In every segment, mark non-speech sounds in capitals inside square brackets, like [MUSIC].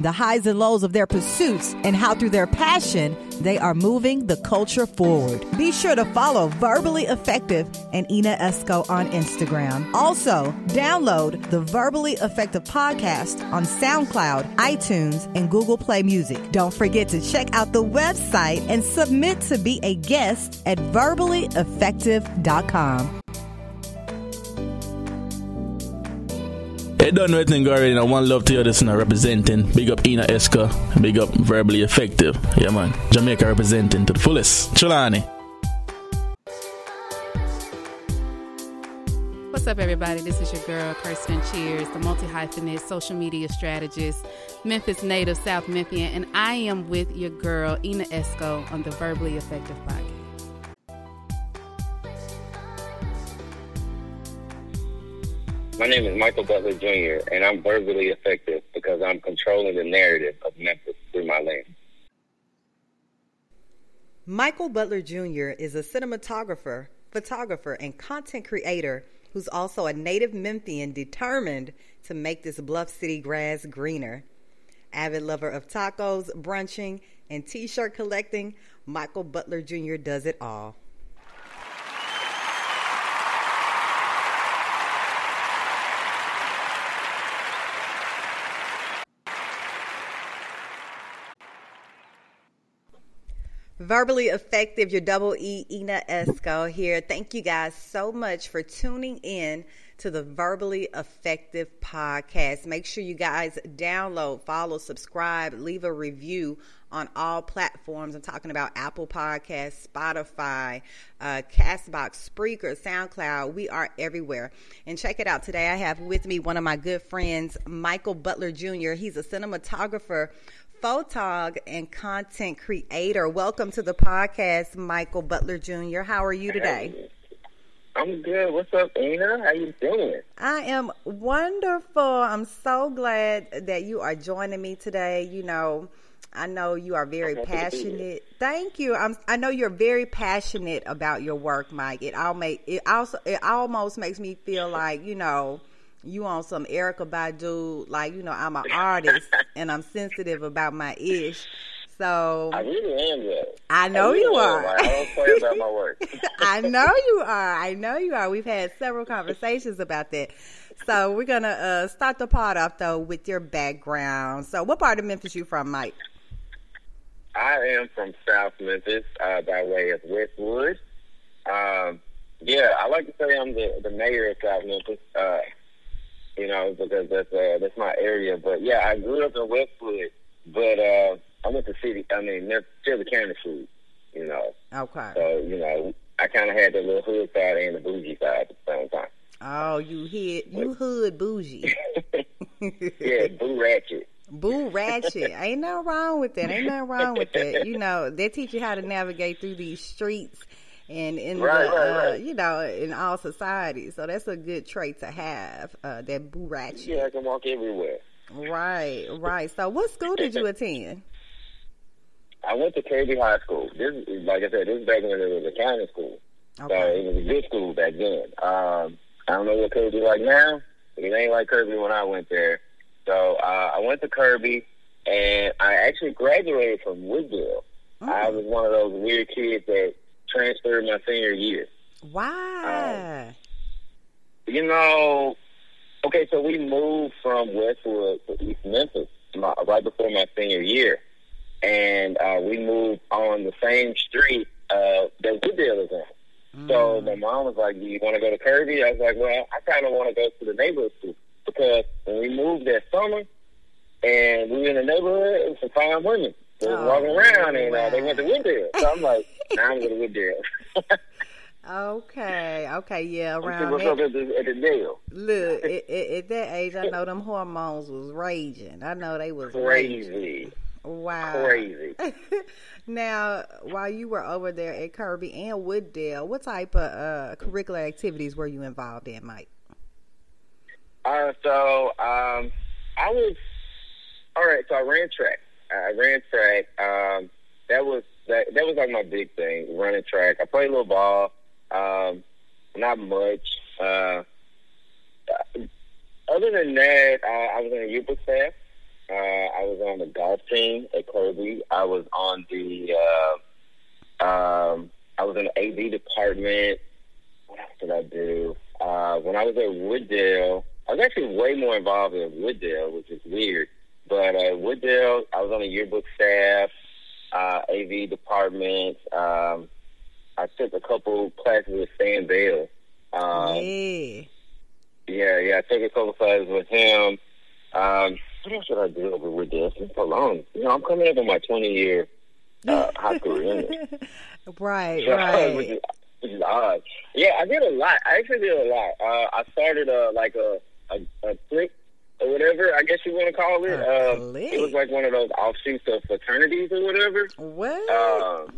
the highs and lows of their pursuits, and how through their passion, they are moving the culture forward. Be sure to follow Verbally Effective and Ina Esco on Instagram. Also, download the Verbally Effective podcast on SoundCloud, iTunes, and Google Play Music. Don't forget to check out the website and submit to be a guest at verballyeffective.com. Hey, don't know anything already. Now, one love to you, this now representing. Big up Ina Esco. Big up Verbally Effective. Yeah, man. Jamaica representing to the fullest. Chulani. What's up, everybody? This is your girl, Kirsten Cheers, the multi hyphenate social media strategist, Memphis native, South Memphian, and I am with your girl, Ina Esco, on the Verbally Effective podcast. My name is Michael Butler Jr., and I'm verbally effective because I'm controlling the narrative of Memphis through my lens. Michael Butler Jr. is a cinematographer, photographer, and content creator who's also a native Memphian determined to make this Bluff City grass greener. Avid lover of tacos, brunching, and t shirt collecting, Michael Butler Jr. does it all. Verbally Effective, your double E, Ina Esco here. Thank you guys so much for tuning in to the Verbally Effective podcast. Make sure you guys download, follow, subscribe, leave a review on all platforms. I'm talking about Apple Podcasts, Spotify, uh, Castbox, Spreaker, SoundCloud. We are everywhere. And check it out. Today I have with me one of my good friends, Michael Butler Jr. He's a cinematographer photog and content creator. Welcome to the podcast, Michael Butler Jr. How are you today? I'm good. What's up, Ina? How you doing? I am wonderful. I'm so glad that you are joining me today. You know, I know you are very passionate. Thank you. I'm, I know you're very passionate about your work, Mike. It all make it also it almost makes me feel like you know you on some Erykah Badu, like you know, I'm an artist [LAUGHS] and I'm sensitive about my ish. So I really am good. I know I really you am. are. I don't play about my work. [LAUGHS] I know you are. I know you are. We've had several conversations about that. So we're gonna uh, start the pod off though with your background. So what part of Memphis you from, Mike? I am from South Memphis, uh, by way of Westwood. Um, yeah, I like to say I'm the, the mayor of South Memphis. Uh, you know, because that's uh, that's my area. But yeah, I grew up in Westwood, but uh, I went to city. I mean, they're still the county food. You know, Okay. so you know, I kind of had the little hood side and the bougie side at the same time. Oh, you hit you hood bougie. [LAUGHS] Yeah, boo ratchet. Boo ratchet. Ain't nothing wrong with that. Ain't nothing wrong with that. You know, they teach you how to navigate through these streets and in Right, the right, uh, right. you know, in all societies. So that's a good trait to have, uh, that boo ratchet. Yeah, I can walk everywhere. Right, right. So what school did you [LAUGHS] attend? I went to Kirby High School. This, is like I said, this is back when it was a county school. So Okay. it was a good school back then. Um, I don't know what Kirby like now, but it ain't like Kirby when I went there. So uh, I went to Kirby, and I actually graduated from Wooddale. I Mm. was one of those weird kids that transferred my senior year. Why? You know, okay, so we moved from Westwood to East Memphis my, right before my senior year. And uh, we moved on the same street uh, that Wooddale is on. So my mom was like, "Do you want to go to Kirby?" I was like, "Well, I kind of want to go to the neighborhood school because when we moved that summer and we were in the neighborhood, it was some fine women was Oh, walking around, and uh, they went to wow. Wooddale. So I'm like, [LAUGHS] "Nah, "I'm going to Wooddale." Okay, okay, yeah. Around what's up that, at the, at the deal. look, [LAUGHS] at, at, at that age, I know them hormones was raging. I know they was raging. Crazy. Wow. Crazy. [LAUGHS] now, while you were over there at Kirby and Wooddale, what type of uh, curricular activities were you involved in, Mike? Uh, so um, I was all right. So I ran track. I ran track. Um, that was that. That was like my big thing, running track. I played a little ball. Um, not much. Uh, other than that, I, I was in a yearbook staff. Uh, I was on the golf team at Kirby. I was on the. Uh, um, I was in the AV department. What else did I do? Uh, when I was at Wooddale, I was actually way more involved in Wooddale, which is weird. But uh, Wooddale, I was on the yearbook staff, uh, AV department. Um, I took a couple classes with Stan Bale. Um, yeah. Yeah, yeah. I took a couple classes with him. Um, what else did I do over with this? It's so long. You know, I'm coming up on my 20 year uh, high school reunion. [LAUGHS] right, So, right. [LAUGHS] which, is, which is odd. Yeah, I did a lot. I actually did a lot. Uh, I started uh, like a, a, a or whatever, I guess you want to call it. A Um, it was like one of those offshoots of fraternities or whatever. what? Um,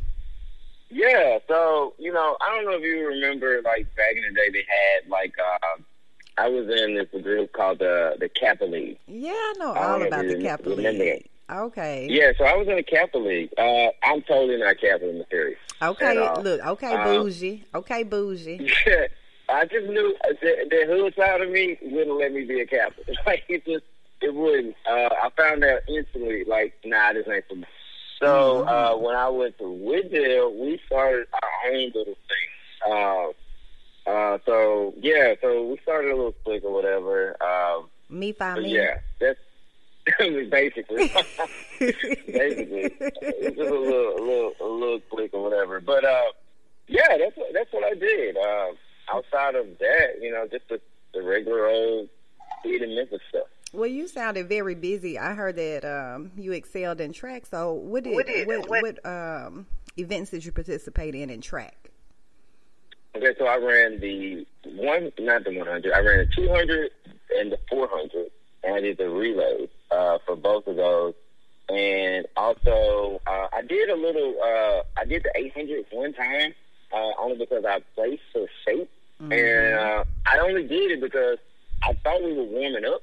yeah, so you know, I don't know if you remember, like back in the day, they had like uh, I was in this group called the the Kappa League. yeah, I know all about the Kappa remember League. Okay. Yeah, so I was in the Kappa League. Uh, I'm totally not Kappa material. Okay, at all. look, okay, Um, bougie. Okay, bougie. [LAUGHS] I just knew the, the hood side of me wouldn't let me be a Kappa. [LAUGHS] Like it just it wouldn't. Uh, I found out instantly, like, nah, this ain't for me. So uh, when I went to Wooddale, we started our own little thing. Uh, uh, so yeah, so we started a little clique or whatever. Um, Me find me. yeah, that's [LAUGHS] basically [LAUGHS] basically it's just a little, a little, a little clique or whatever. But uh, yeah, that's what, that's what I did. Uh, outside of that, you know, just the, the regular old kid in Memphis stuff. Well, you sounded very busy. I heard that um, you excelled in track. So, what did What what, what, what- um, events did you participate in in track? Okay, so I ran the one, not the 100. I ran the 200 and the 400, and I did the relay uh, for both of those. And also, uh, I did a little. Uh, I did the 800 one time, uh, only because I placed for shape, and uh, I only did it because I thought we were warming up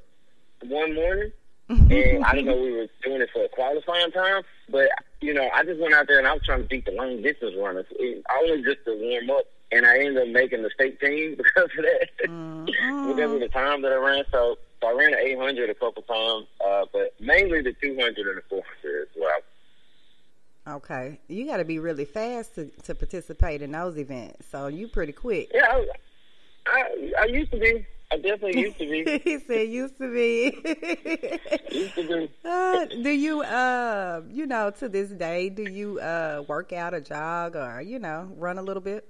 one morning, and I didn't know we were doing it for a qualifying time. But you know, I just went out there and I was trying to beat the long distance runners. It, only just to warm up, and I ended up making the state team [LAUGHS] because of that. because of the time that I ran. So, so I ran the 800 a couple times, uh, but mainly the 200 and the 400 as well. Okay, you got to be really fast to, to participate in those events. So you pretty quick. Yeah, I, I, I used to be. I definitely used to be. [LAUGHS] he said used to be. used to be. [LAUGHS] uh, do you, uh, you know, to this day, do you uh, work out or jog or you know run a little bit?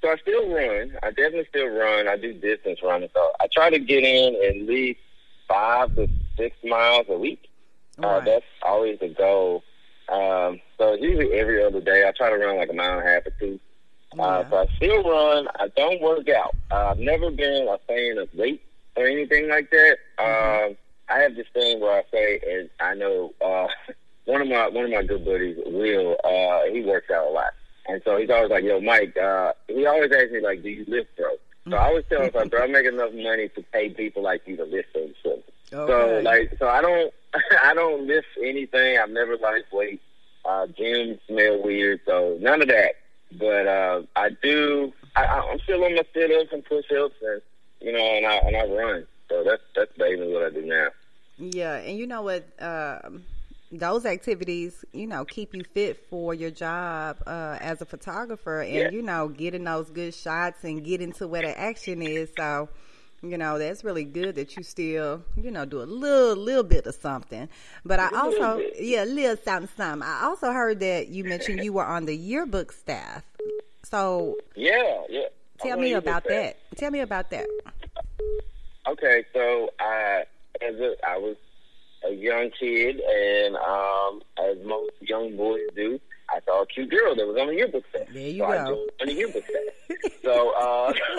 So I still run. I definitely still run. I do distance running. So I try to get in at least five to six miles a week. Uh, Right. that's always the goal. Um, so usually every other day. I try to run like a mile and a half or two. Uh, Yeah. so I still run. I don't work out. Uh, I've never been a fan of weight or anything like that. Um, I have this thing where I say, and I know uh, [LAUGHS] one of my one of my good buddies, Will. Uh, he works out a lot, and so he's always like, "Yo, Mike." Uh, he always asks me like, "Do you lift, bro?" So I always tell him, like, "Bro, I make enough money to pay people like you to lift those stuff." So [LAUGHS] like, so I don't, [LAUGHS] I don't miss anything. I've never liked weight. Uh, gyms smell weird, so none of that. But uh, I do. I, I'm still on my sit-ups and push-ups, and you know, and I and I run. So that's that's basically what I do now. Yeah, and you know what? Um, those activities, you know, keep you fit for your job uh, as a photographer, and Yeah. you know, getting those good shots and getting to where the action is. So, you know, that's really good that you still, you know, do a little, little bit of something. But i also, bit. yeah, a little something, something. I also heard that you mentioned you were on the yearbook staff. So, Yeah, yeah. tell me about that. Tell me about that. Okay, so I as a I was a young kid, and um, as most young boys do, I saw a cute girl that was on the yearbook set. There you so I go. joined on the yearbook set. [LAUGHS] so uh, [LAUGHS]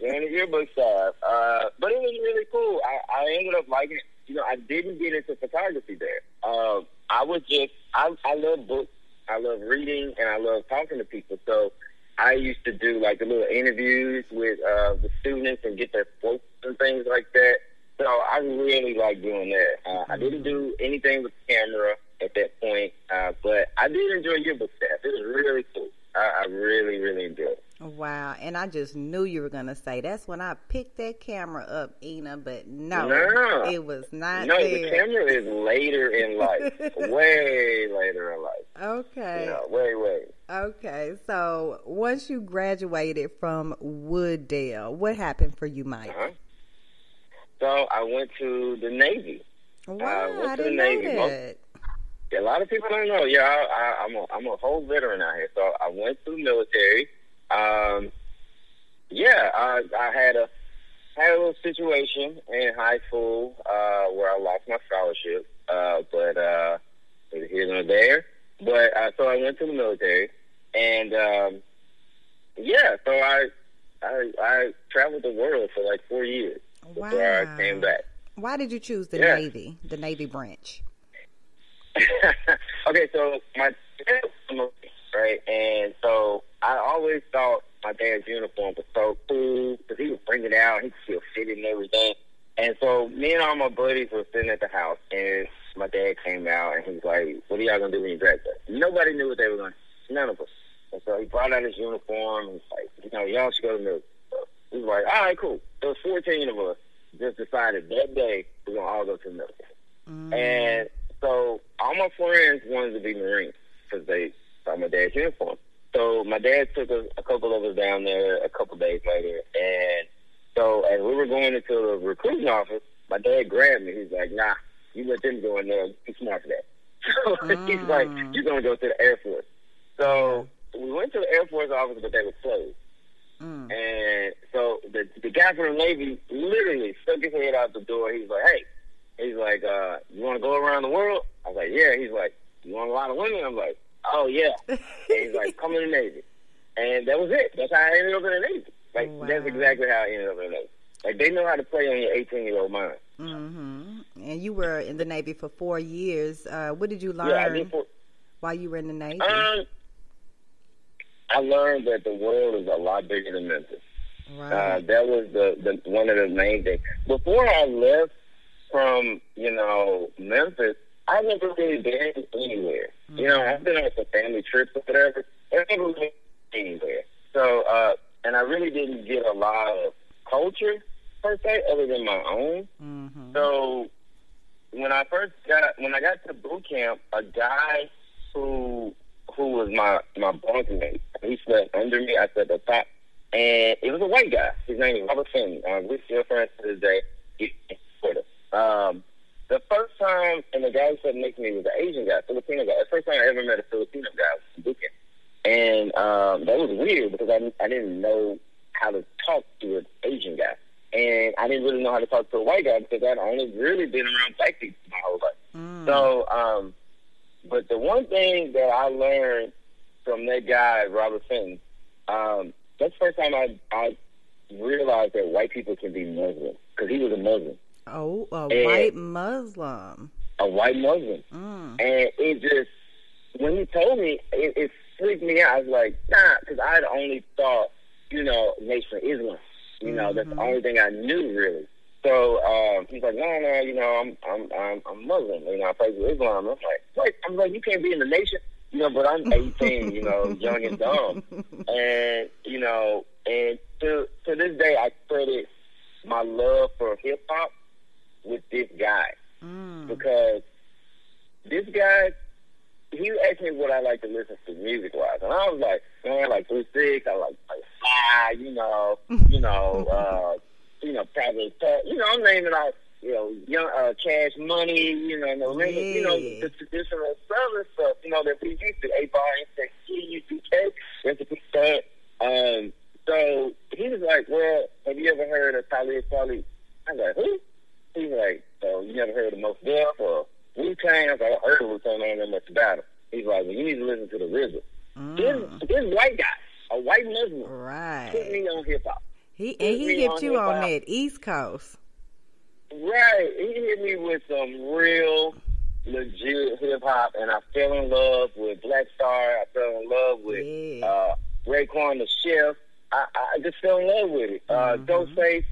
joined the yearbook set. uh, but it was really cool. I, I ended up liking. it. You know, I didn't get into photography there. uh, I was just I I love books, I love reading, and I love talking to people. So I used to do like the little interviews with uh, the students and get their quotes and things like that. So I really like doing that. Uh, I didn't do anything with the camera at that point, uh, but I did enjoy yearbook staff. It was really cool. I, I really, really enjoyed it. Wow, and I just knew you were gonna say that's when I picked that camera up, Ina, but no, No. it was not No, there. the camera is later in life, [LAUGHS] way later in life. Okay, know, way, way. okay. So once you graduated from Wooddale, what happened for you, Mike? Uh-huh. So I went to the Navy. Wow, went I to the didn't know Navy. Most- that. A lot of people don't know. Yeah, I, I, I'm a I'm a whole veteran out here. So I went to the military. Um, yeah, I I had a had a little situation in high school uh, where I lost my scholarship, uh, but uh, here nor there. But uh, so I went to the military, and um, yeah, so I I I traveled the world for like four years before I came back. Why did you choose the Yeah. Navy, the Navy branch? [LAUGHS] okay, so my dad was a Marine, right, and so I always thought my dad's uniform was so cool because he would bring it out, he could feel fitted and everything. And so me and all my buddies were sitting at the house, and my dad came out and he was like, "What are y'all gonna do when you graduate?" Nobody knew what they were going. to None of us. And so he brought out his uniform. and He's like, "You know, y'all should go to the military." He was like, "All right, cool." There was 14 of us. Just decided that day we're gonna all go to the military. Mm. And so all my friends wanted to be Marines because they saw my dad's uniform. So my dad took a, a couple of us down there a couple days later, and so as we were going into the recruiting office, my dad grabbed me. He's like, "Nah, you let them go in there. You smart for that." [LAUGHS] So he's like, "You're gonna go to the Air Force." So we went to the Air Force office, but they were closed. Mm. And so the the guy from the Navy literally stuck his head out the door. He's like, "Hey," he's like, uh, "You want to go around the world?" I was like, "Yeah." He's like, "You want a lot of women?" I'm like, "Oh yeah." [LAUGHS] and he's like, "Come in the Navy," and that was it. That's how I ended up in the Navy. Like Wow. that's exactly how I ended up in the Navy. Like they know how to play on your 18 year old mind. hmm And you were in the Navy for four years. Uh, what did you learn Yeah, did. For, while you were in the Navy? um, I learned that the world is a lot bigger than Memphis. Uh, that was the, the one of the main things. Before I left from you know Memphis, I never really been anywhere. You know, I've been on some family trips or whatever. I've never been anywhere. So, uh, and I really didn't get a lot of culture per se, other than my own. hmm So when I first got when I got to boot camp, a guy who who was my my bunkmate, he slept under me. I slept up top, and it was a white guy. His name is Robert Finn. Uh, we're still friends to this day. He's Florida. Um, the first time, and the guy who sat next to me was an Asian guy, Filipino guy. The first time I ever met a Filipino guy was in boot. And um, that was weird because I, I didn't know how to talk to an Asian guy. And I didn't really know how to talk to a white guy because I'd only really been around black people my whole life. Mm. So, um, but the one thing that I learned from that guy, Robert Fenton, um, that's the first time I, I realized that white people can be Muslim because he was a Muslim, Oh, a and- white Muslim. a white Muslim. Mm. And it just, when he told me, it, it freaked me out. I was like, nah, because I'd only thought, you know, Nation of Islam. You know, that's the Mhm. only thing I knew really. So um, he's like, no, no, you know, I'm I'm I'm, I'm Muslim. You know, I praise Islam. I'm like, wait, I'm like, you can't be in the nation. You know, but I'm 18. you know, young and dumb. [LAUGHS] And you know, and to to this day, I credit my love for hip hop with this guy Mm. because this guy, he asked me what I like to listen to music wise, and I was like, man, I like Blue Six, I like like Fly, you know, [LAUGHS] you know, uh, you know, probably, you know, I'm naming out, you know, young uh, Cash Money, you know, no, you know, the traditional southern stuff, you know, that we used to, A Bar, N U T K, recipe that. Um, so he was like, well, have you ever heard of Talib Kweli? I was like, who? He's like, so you never heard of Mos Def or Wu Tang? I was like, I heard of Wu Tang, I don't know much about him. He's like, well, you need to listen to the RZA. Mm. This, this white guy, a white Muslim, put Right. me on hip hop. He and he hit on you on that East Coast. Right. He hit me with some real legit hip hop, and I fell in love with Black Star. I fell in love with Yeah. uh, Raekwon the Chef. I, I just fell in love with it. Uh, Mhm. Ghostface,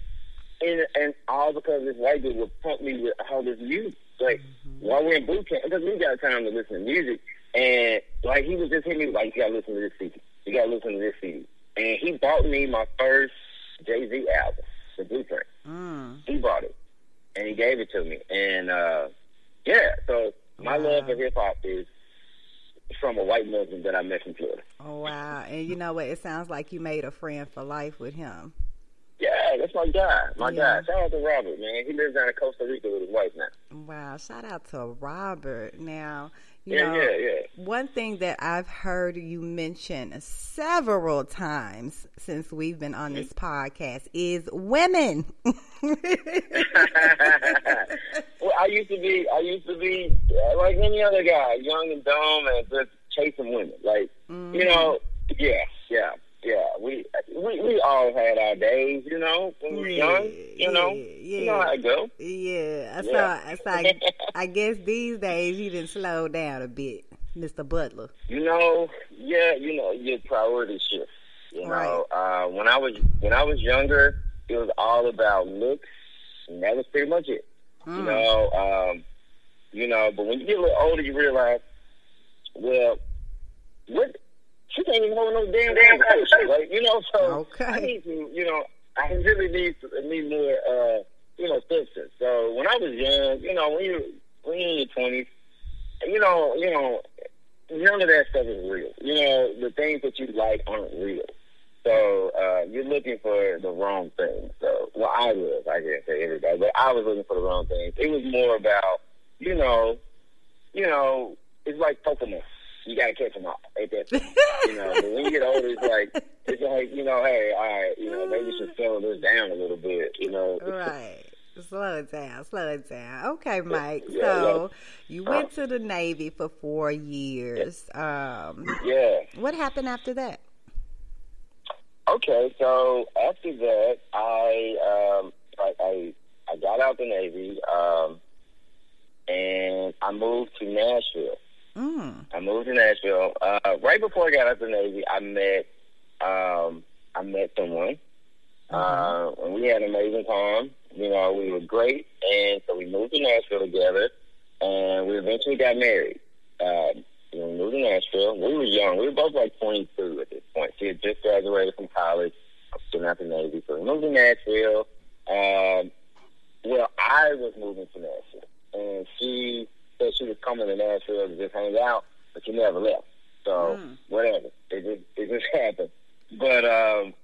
and, and all because this white dude would pump me with all this music. Like while we're in boot camp, because we got time to listen to music, and like he was just hitting me like, "You gotta listen to this CD. You gotta listen to this CD." And he bought me my first Z album, The Blueprint Mm. he bought it and he gave it to me. And uh yeah, so my Wow. love for hip hop is from a white Muslim that I met in Florida. Oh wow! And you know what? It sounds like you made a friend for life with him. Yeah, that's my guy. My Yeah. guy. Shout out to Robert, man. He lives down in Costa Rica with his wife now. Wow! Shout out to Robert. Now, you Yeah, know, yeah, yeah. one thing that I've heard you mention several times since we've been on this podcast is women. [LAUGHS] well, I used to be, I used to be uh, like any other guy, young and dumb, and just chasing women. Like, you know, yeah, yeah, yeah. We, we, we all had our days, you know, when we were Yeah, young. You know, yeah, you know how it go. yeah, so, Yeah. so I, I guess these days you didn't slow down a bit, Mr. Butler. You know, yeah, you know, your priorities shift. You know, uh, when I was when I was younger, it was all about looks, and that was pretty much it. You know, um, you know, but when you get a little older, you realize, well, what she can't even hold no damn conversation. Like, you know, so I need to, you know, I really need to, need more, uh, you know, substance. So when I was young, you know, when you when you're in your twenties, you know, you know, none of that stuff is real. You know, the things that you like aren't real. So uh, you're looking for the wrong thing. So, well, I was. I can't say everybody, but I was looking for the wrong things. It was more about, you know, you know, it's like Pokemon. You gotta catch them all at that point. you know, but when you get older, it's like [LAUGHS] it's like you know, hey, all right, you know, maybe you should slow this down a little bit. You know, [LAUGHS] Right. Slow it down, slow it down. Okay, Mike. yeah, so you went to the Navy for four years. Um, yeah. what happened after that? Okay, so after that, I um, I, I I got out the Navy, um, and I moved to Nashville. Mm. I moved to Nashville. Uh, right before I got out of the Navy, I met um, I met someone, uh, and we had an amazing time. You know, we were great, and so we moved to Nashville together, and we eventually got married. Um, we moved to Nashville. We were young. We were both like 22 at this point. She had just graduated from college. I was still out the Navy, so we moved to Nashville. Um, well, I was moving to Nashville, and she said she was coming to Nashville to just hang out, but she never left. So Mm. whatever, it just it just [LAUGHS] happened. But um,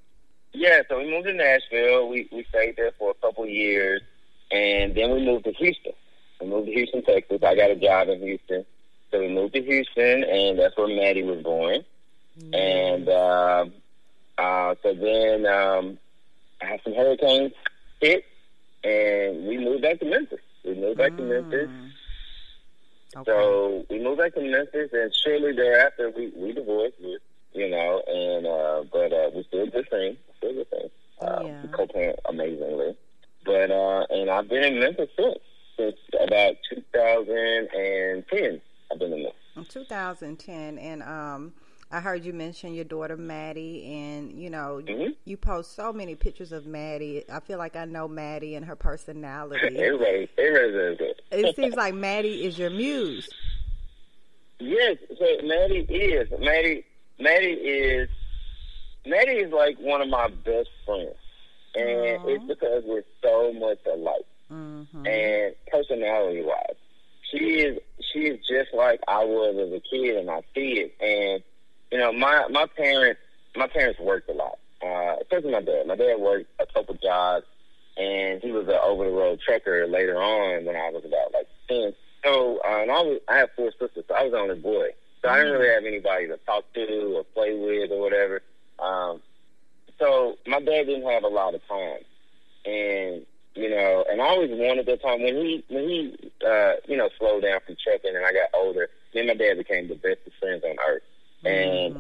yeah, so we moved to Nashville. We we stayed there for a couple of years, and then we moved to Houston. We moved to Houston, Texas. I got a job in Houston, so we moved to Houston, and that's where Maddie was born. And um, uh, so then um, I had some hurricanes hit, and we moved back to Memphis. We moved back to Memphis. Okay. So we moved back to Memphis, and shortly thereafter, we we divorced. You know, and uh, but uh, we're still good friends. Still good friends. Uh, Yeah. We co-parent amazingly. But uh, and I've been in Memphis since since about 2010. I've been in Memphis. In 2010, and um, I heard you mention your daughter Maddie, and you know, Mhm. you post so many pictures of Maddie. I feel like I know Maddie and her personality. [LAUGHS] everybody, everybody does it. [LAUGHS] it seems like Maddie is your muse. Yes, so Maddie is Maddie. Maddie is Maddie is like one of my best friends, and Aw. it's because we're so much alike. hmm and personality wise, she is she is just like I was as a kid, and I see it. And you know, my my parents my parents worked a lot, uh, especially my dad. My dad worked a couple jobs, and he was an over the road trucker later on when I was about like ten. So, uh, and I was I have four sisters, so I was the only boy. So I didn't really have anybody to talk to or play with or whatever. Um, so my dad didn't have a lot of time, and you know, and I always wanted that time when he when he uh, you know slowed down from trucking and I got older. Me and my dad became the best of friends on earth.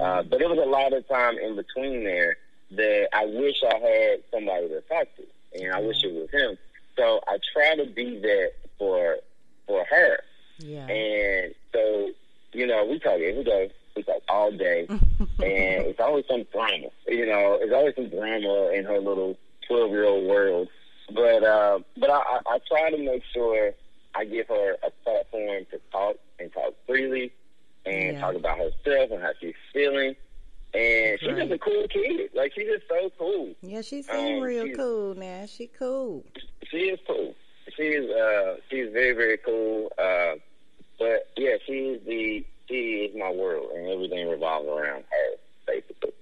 Uh, but it was a lot of time in between there that I wish I had somebody to talk to, and I wish it was him. So I try to be that for for her. Yeah. And so, you know, we talk every day. We talk all day, [LAUGHS] and it's always some drama. You know, it's always some drama in her little twelve-year-old world. But uh, but I, I, I try to make sure I give her a platform to talk and talk freely and Yeah. talk about herself and how she's feeling. And she's just a cool kid. Like she's just so cool. Yeah, she seem Um, real cool now. She cool. She is cool. She is uh she's very, very cool. Uh but yeah, she's the she is my world and everything revolves around her, basically.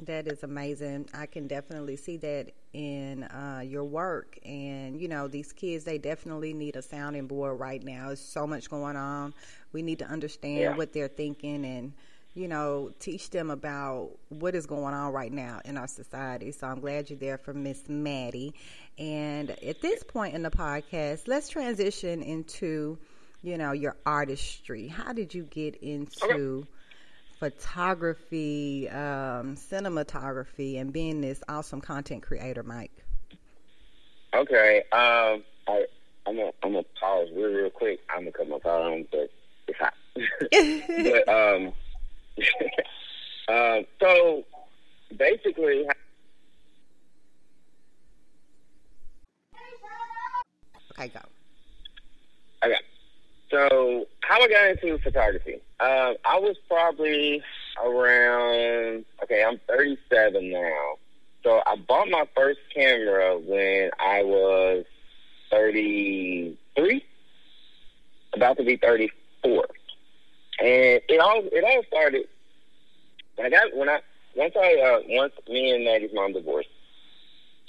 That is amazing. I can definitely see that in uh, your work. And, you know, these kids, they definitely need a sounding board right now. There's so much going on. We need to understand Yeah. what they're thinking and, you know, teach them about what is going on right now in our society. So I'm glad you're there for Miss Maddie. And at this point in the podcast, let's transition into, you know, your artistry. How did you get into photography, um, cinematography, and being this awesome content creator, Mike? Okay. Um I I'm gonna I'm pause real real quick. I'm gonna cut my phone, on but it's hot. [LAUGHS] but um um [LAUGHS] so basically Okay, go. Okay. So how I got into photography? Um, I was probably around. Okay, I'm 37 now. So I bought my first camera when I was 33, about to be 34, and it all it all started. When I when I once I uh, once me and Maggie's mom divorced,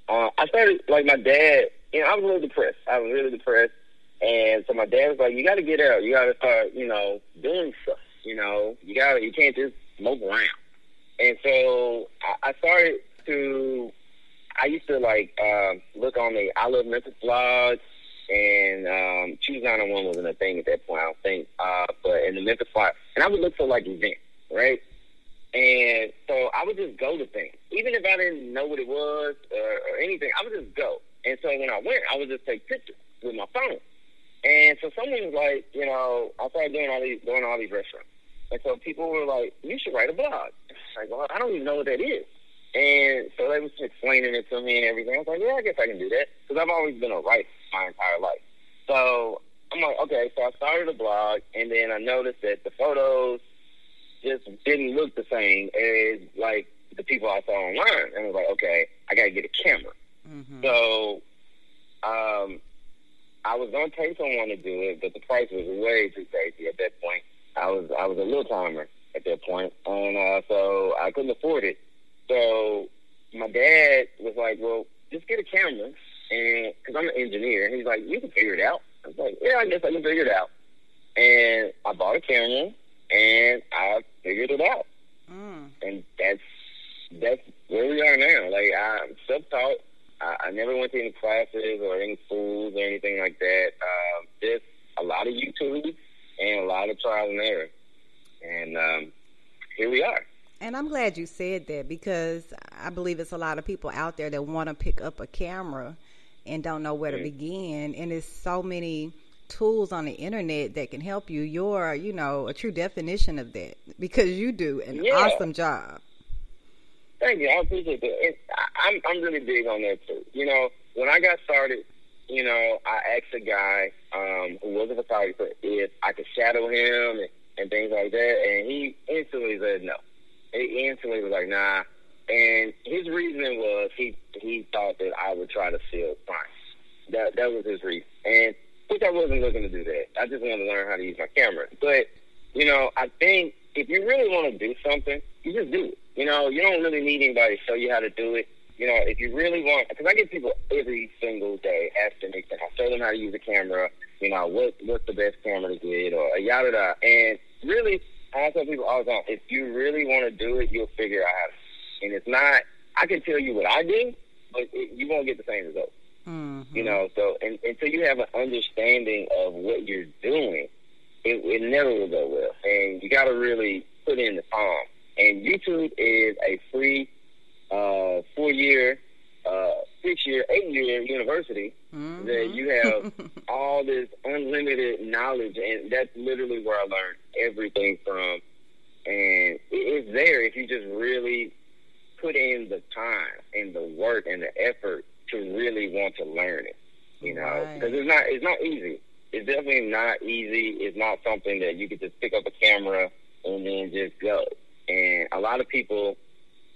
uh, I started like my dad. You know, I was really depressed. I was really depressed. And so my dad was like, "You got to get out. You got to start, you know, doing stuff. You know, you got to. You can't just mope around." And so I, I started to. I used to like um, look on the I Love Memphis blog, and um, Choose 901 wasn't a thing at that point, I don't think. Uh, but in the Memphis blog, and I would look for like events, right? And so I would just go to things, even if I didn't know what it was or, or anything. I would just go. And so when I went, I would just take pictures with my phone. And so someone was like, you know, I started doing all these, going to all these restaurants. And so people were like, you should write a blog. [LAUGHS] Like, well, I don't even know what that is. And so they was explaining it to me and everything. I was like, yeah, I guess I can do that because I've always been a writer my entire life. So I'm like, okay. So I started a blog, and then I noticed that the photos just didn't look the same as like the people I saw online. And I was like, okay, I got to get a camera. Mm-hmm. So, um, I was gonna pay someone to do it, but the price was way too crazy at that point. I was I was a little timer at that point, and uh, so I couldn't afford it. So my dad was like, "Well, just get a camera," and because I'm an engineer, and he's like, "You can figure it out." I was like, "Yeah, I guess I can figure it out." And I bought a camera, and I figured it out, Mm. and that's that's where we are now. Like I'm self-taught. I, I never went to any classes or any schools or anything like that. Um, just a lot of YouTube and a lot of trial and error, and um, here we are. And I'm glad you said that because I believe it's a lot of people out there that want to pick up a camera and don't know where to begin. And there's so many tools on the internet that can help you. You're, you know, a true definition of that because you do an Yeah. awesome job. Thank you. I appreciate that. It, I, I'm I'm really big on that too. You know, when I got started, you know, I asked a guy um, who was a photographer if I could shadow him and, and things like that, and he instantly said no. He instantly was like, nah. And his reasoning was he he thought that I would try to steal fine. That that was his reason, and which I wasn't looking to do that. I just wanted to learn how to use my camera. But you know, I think if you really want to do something, you just do it. You know, you don't really need anybody to show you how to do it. You know, if you really want, because I get people every single day asking me, can I show them how to use a camera? You know, what what's the best camera to get, or yada yada. And really, I tell people all the time, if you really want to do it, you'll figure out how to. And it's not. I can tell you what I do, but it, you won't get the same results. hmm You know, so and, until you have an understanding of what you're doing, it, it never will go well. And you got to really put in the time. And YouTube is a free uh, four year, uh, six year, eight year university that you have [LAUGHS] all this unlimited knowledge, and that's literally where I learned everything from, and it's there if you just really put in the time and the work and the effort to really want to learn it. You know, because right. it's not it's not easy. It's definitely not easy. It's not something that you could just pick up a camera and then just go. And a lot of people,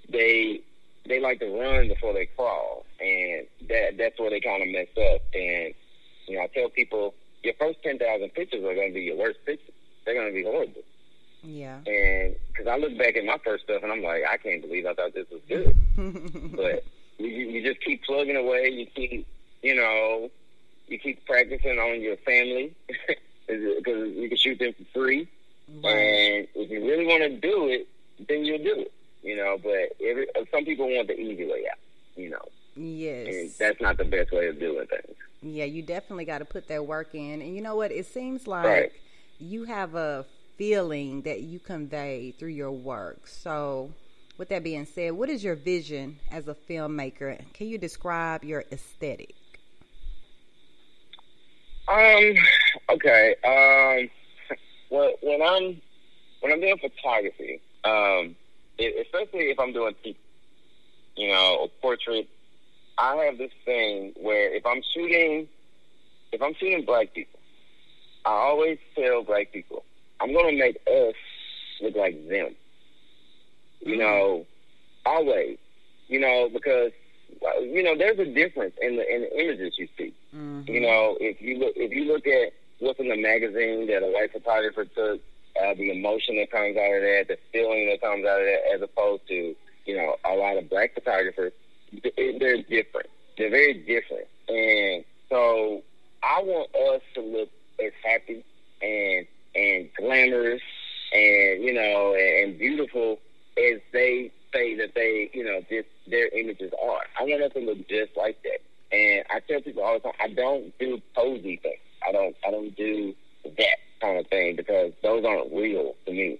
they they like to run before they crawl, and that that's where they kind of mess up. And you know, I tell people your first ten thousand pictures are going to be your worst pictures. They're going to be horrible. Yeah. And because I look back at my first stuff and I'm like, I can't believe I thought this was good. [LAUGHS] but you, you just keep plugging away. You keep, you know, you keep practicing on your family [LAUGHS] because you can shoot them for free. Right. And if you really want to do it, then you'll do it. You know, but every uh, some people want the easy way out. You know. Yes. And that's not the best way of doing things. Yeah, you definitely got to put that work in. And you know what? It seems like right. you have a feeling that you convey through your work. So, with that being said, what is your vision as a filmmaker? Can you describe your aesthetic? Um. Okay. Um. Well, when I'm when I'm doing photography, um, it, especially if I'm doing you know, a portrait, I have this thing where if I'm shooting, if I'm shooting black people, I always tell black people, I'm going to make us look like them. You mm. know, always. You know, because you know, there's a difference in the in the images you see. Mm-hmm. You know, if you look if you look at what's in the magazine that a white photographer took, uh, the emotion that comes out of that, the feeling that comes out of that, as opposed to you know a lot of black photographers, they're different. They're very different, and so I want us to look as happy and and glamorous and you know and, and beautiful as they say that they you know just their images are. I want us to look just like that. And I tell people all the time, I don't do posy things. I don't I don't do that kind of thing because those aren't real to me.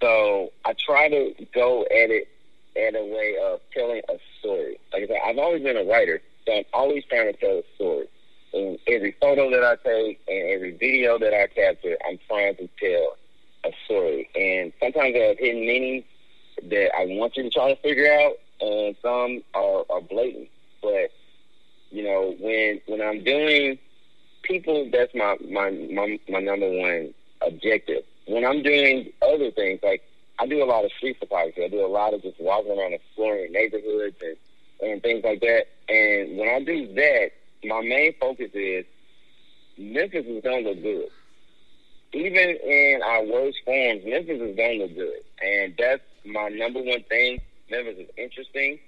So I try to go at it at a way of telling a story. Like I said, I've always been a writer, so I'm always trying to tell a story. In every photo that I take and every video that I capture, I'm trying to tell a story. And sometimes I have hidden meanings that I want you to try to figure out, and some are, are blatant. But you know, when when I'm doing people, that's my my my, my number one objective. When I'm doing other things, like I do a lot of street photography. I do a lot of just walking around exploring neighborhoods and and things like that. And when I do that, my main focus is Memphis is gonna look good. Even in our worst forms, Memphis is gonna look good, and that's my number one thing. Memphis is interesting.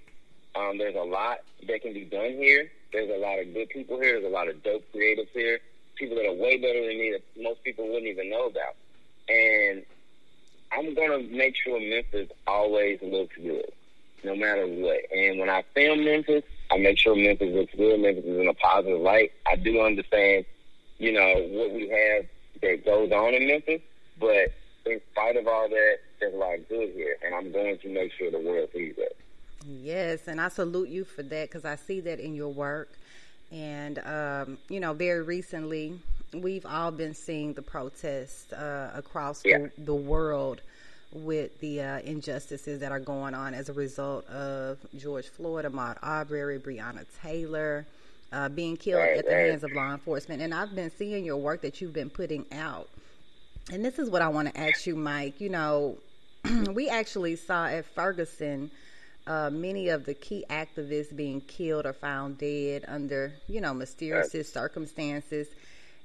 Um, there's a lot that can be done here. There's a lot of good people here. There's a lot of dope creatives here. People that are way better than me that most people wouldn't even know about. And I'm gonna make sure Memphis always looks good, no matter what. And when I film Memphis, I make sure Memphis looks good. Memphis is in a positive light. I do understand, you know, what we have that goes on in Memphis, but in spite of all that, there's a lot of good here, and I'm going to make sure the world sees that. Yes, and I salute you for that because I see that in your work. And, um, you know, very recently, we've all been seeing the protests uh, across yeah. the, the world with the uh, injustices that are going on as a result of George Floyd, Ahmaud Arbery, Breonna Taylor uh, being killed right, at the right. hands of law enforcement. And I've been seeing your work that you've been putting out. And this is what I want to ask you, Mike. You know, [CLEARS THROAT] we actually saw at Ferguson uh, many of the key activists being killed or found dead under, you know, mysterious right. circumstances.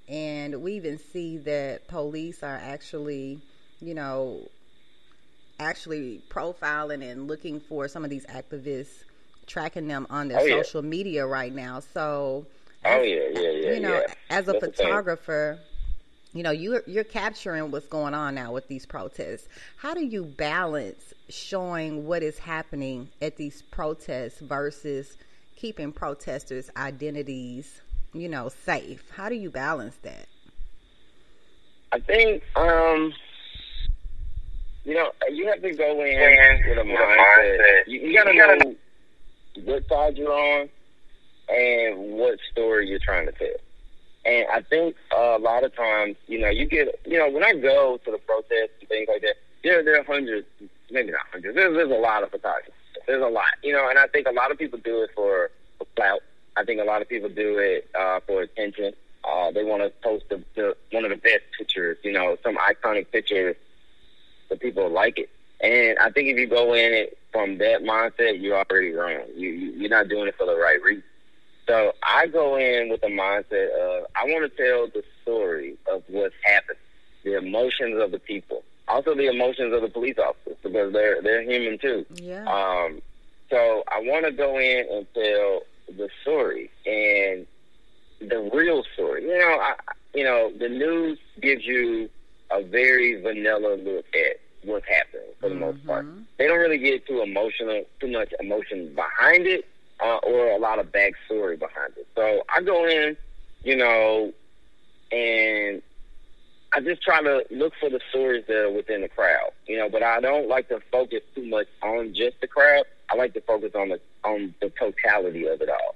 And we even see that police are actually, you know, actually profiling and looking for some of these activists, tracking them on their oh, social yeah. media right now. So, oh yeah, yeah, yeah. You know, yeah. as a That's photographer, you know, you're you're capturing what's going on now with these protests. How do you balance showing what is happening at these protests versus keeping protesters' identities, you know, safe? How do you balance that? I think um you know, you have to go in with a mindset. You, you gotta know what side you're on and what story you're trying to tell. And I think uh, a lot of times, you know, you get, you know, when I go to the protests and things like that, there there are hundreds, maybe not hundreds. There's, there's a lot of photographers. There's a lot, you know, and I think a lot of people do it for, for clout. I think a lot of people do it uh, for attention. Uh, they want to post the, the one of the best pictures, you know, some iconic picture so people like it. And I think if you go in it from that mindset, you're already wrong. You, you you're not doing it for the right reason. So I go in with the mindset of I want to tell the story of what's happened, the emotions of the people, also the emotions of the police officers because they're they're human too. Yeah. Um, so I want to go in and tell the story and the real story. You know, I, you know, the news gives you a very vanilla look at what's happening for the most part. They don't really get too emotional, too much emotion behind it, uh, or a lot of backstory behind it. So I go in, you know, and I just try to look for the stories that are within the crowd, you know. But I don't like to focus too much on just the crowd. I like to focus on the on the totality of it all.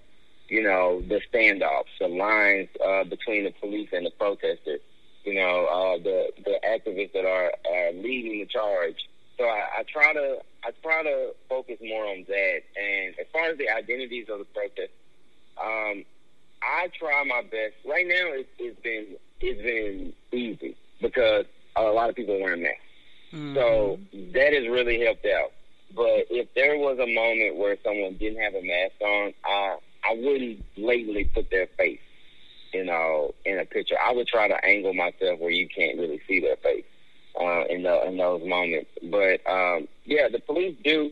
You know, the standoffs, the lines uh, between the police and the protesters. You know, uh, the the activists that are, are leading the charge. So I, I try to I try to focus more on that. And as far as the identities of the protest, um, I try my best. Right now, it's, it's been it's been easy because a lot of people are wearing masks. So that has really helped out. But if there was a moment where someone didn't have a mask on, I I wouldn't blatantly put their face, you know, in a picture. I would try to angle myself where you can't really see their face uh, in the in those moments. But um, yeah, the police do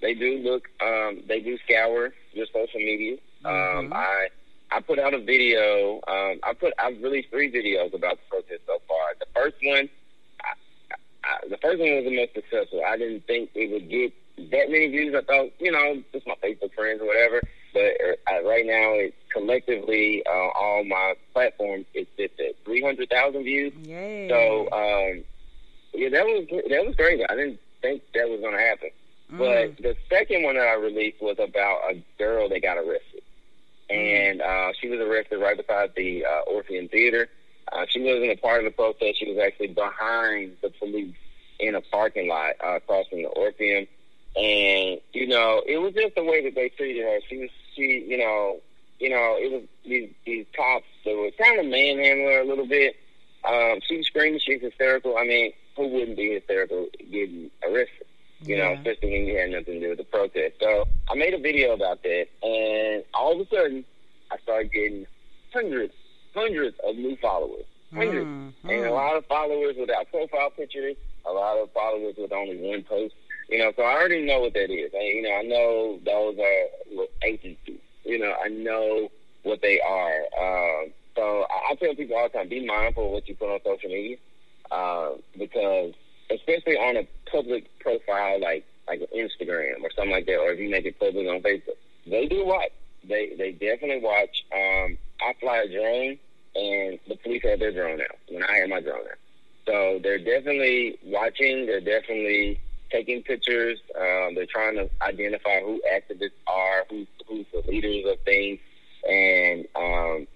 they do look um, they do scour your social media. Um, I I put out a video. Um, I put I've released three videos about the protest so far. The first one, I, I, the first one was the most successful. I didn't think it would get that many views. I thought, you know, just my Facebook friends or whatever. But uh, right now, it collectively uh, all my platforms it's, at three hundred thousand views. Yay. So um, yeah, that was that was crazy. I didn't think that was going to happen. But the second one that I released was about a girl that got arrested, and uh, she was arrested right beside the uh, Orpheum Theater. Uh, she wasn't a part of the protest. She was actually behind the police in a parking lot uh, across from the Orpheum. And you know, it was just the way that they treated her. She was, she, you know, you know, it was these these cops that were kind of manhandling her a little bit. Um, she was screaming. She was hysterical. I mean, who wouldn't be hysterical getting arrested? You know, Yeah. especially when you had nothing to do with the protest. So I made a video about that, and all of a sudden, I started getting hundreds, hundreds of new followers, hundreds, and a lot of followers without profile pictures, a lot of followers with only one post. You know, so I already know what that is. I, you know, I know those are agencies. You know, I know what they are. Um, so I, I tell people all the time: be mindful of what you put on social media, uh, because especially on a public profile like like Instagram or something like that, or if you make it public on Facebook, they do watch. They they definitely watch. Um, I fly a drone, and the police have their drone out when I have my drone out. So they're definitely watching. They're definitely taking pictures. Um, they're trying to identify who activists are, who who's the leaders of things, and um,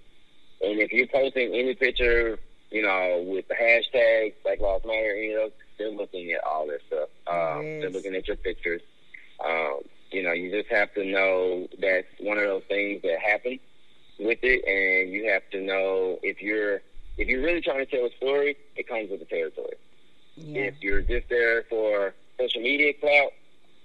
and if you're posting any picture, you know, with the hashtag Black Lives Matter, you know, they're looking at all this stuff. Um, Yes. They're looking at your pictures. Um, you know, you just have to know that's one of those things that happen with it, and you have to know if you're if you're really trying to tell a story, it comes with the territory. yeah. If you're just there for social media clout,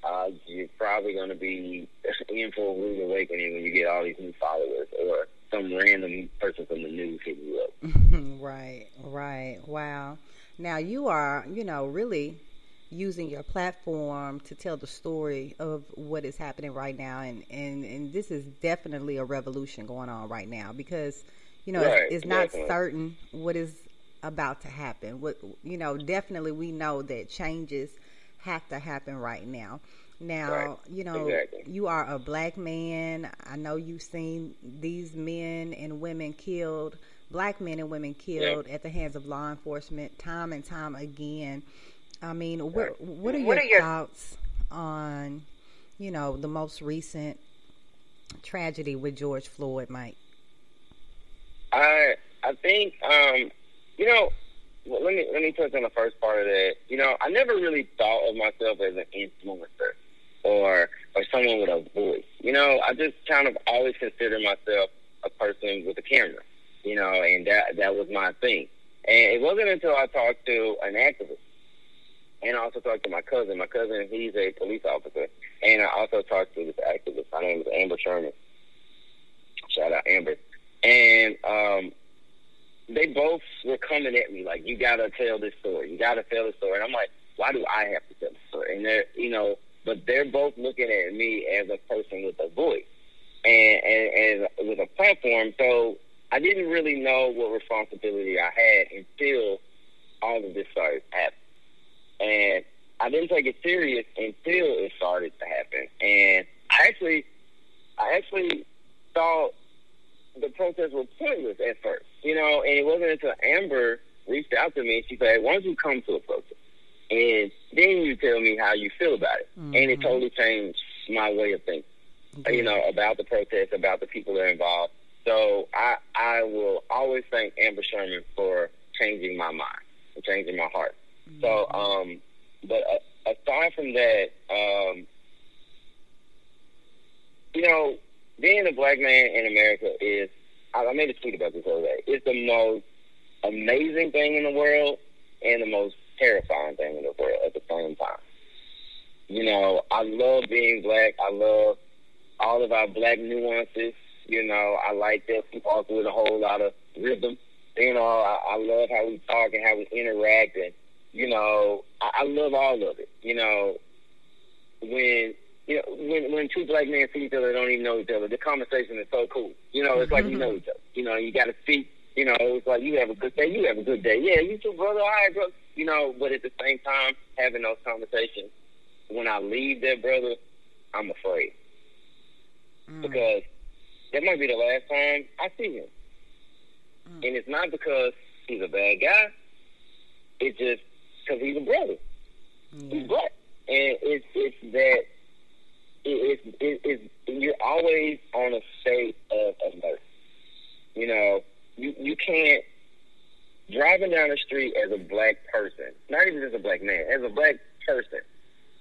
uh, you're probably going to be [LAUGHS] in for a rude awakening when you get all these new followers or some random person from the news hitting you up. [LAUGHS] right, right. Wow. Now you are, you know, really using your platform to tell the story of what is happening right now and and and this is definitely a revolution going on right now because you know Right, it's, it's not certain what is about to happen what you know definitely we know that changes have to happen right now now Right, you know exactly. you are a black man i know you've seen these men and women killed black men and women killed at the hands of law enforcement time and time again I mean, what what are your, What are your- thoughts on, you know, the most recent tragedy with George Floyd, Mike? I I think um, you know. Well, let me let me touch on the first part of that. You know, I never really thought of myself as an influencer or or someone with a voice. You know, I just kind of always considered myself a person with a camera. You know, and that that was my thing. And it wasn't until I talked to an activist and I also talked to my cousin. My cousin, he's a police officer, and I also talked to this activist. My name is Amber Sherman. Shout out Amber. And um, they both were coming at me like, "You gotta tell this story. You gotta tell this story." And I'm like, "Why do I have to tell the story?" And they're, you know, but they're both looking at me as a person with a voice and and, and with a platform. So I didn't really know what responsibility I had until all of this started happening. And I didn't take it serious until it started to happen. And I actually, I actually thought the protests were pointless at first, you know. And it wasn't until Amber reached out to me and she said, "Why don't you come to a protest?" And then you tell me how you feel about it. Mm-hmm. And it totally changed my way of thinking, mm-hmm. you know, about the protest, about the people that are involved. So I I will always thank Amber Sherman for changing my mind, for changing my heart. So, um, but uh, aside from that, um, you know, being a black man in America is, I made a tweet about this the other day, it's the most amazing thing in the world and the most terrifying thing in the world at the same time. You know, I love being black. I love all of our black nuances. You know, I like that we talk with a whole lot of rhythm. You know, I, I love how we talk and how we interact and you know, I, I love all of it. You know, when you know when when two black men see each other, they don't even know each other. The conversation is so cool. You know, it's like you know each other. You know, you got to speak. You know, it's like you have a good day. You have a good day. Yeah, you too, brother. All right, bro. You know, but at the same time, having those conversations. When I leave that brother, I'm afraid mm. because that might be the last time I see him. Mm. And it's not because he's a bad guy. It's just because he's a brother. Yeah. He's black, and it's it's that it's it, it's you're always on a state of alert. You know, you you can't driving down the street as a black person, not even as a black man, as a black person,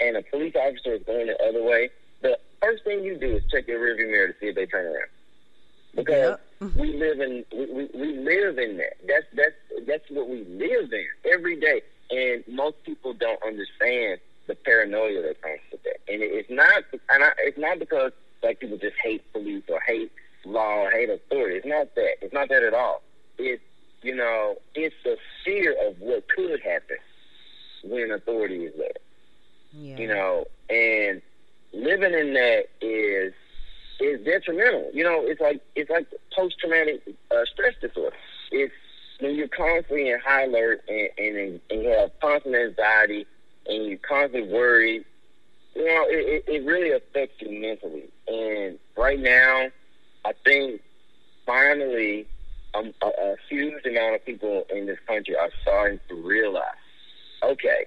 and a police officer is going the other way. The first thing you do is check your rearview mirror to see if they turn around because yep. we live in we, we, we live in that. That's that's that's what we live in every day. And most people don't understand the paranoia that comes. And it's not, and I, it's not because like people just hate police or hate law or hate authority. It's not that. It's not that at all. It's you know, it's the fear of what could happen when authority is there. Yeah. You know, and living in that is is detrimental. You know, it's like it's like post traumatic uh, stress disorder. It's when you're constantly in high alert and, and, and you have constant anxiety and you're constantly worried, know, it, it, it really affects you mentally. And right now, I think finally um, a, a huge amount of people in this country are starting to realize, okay,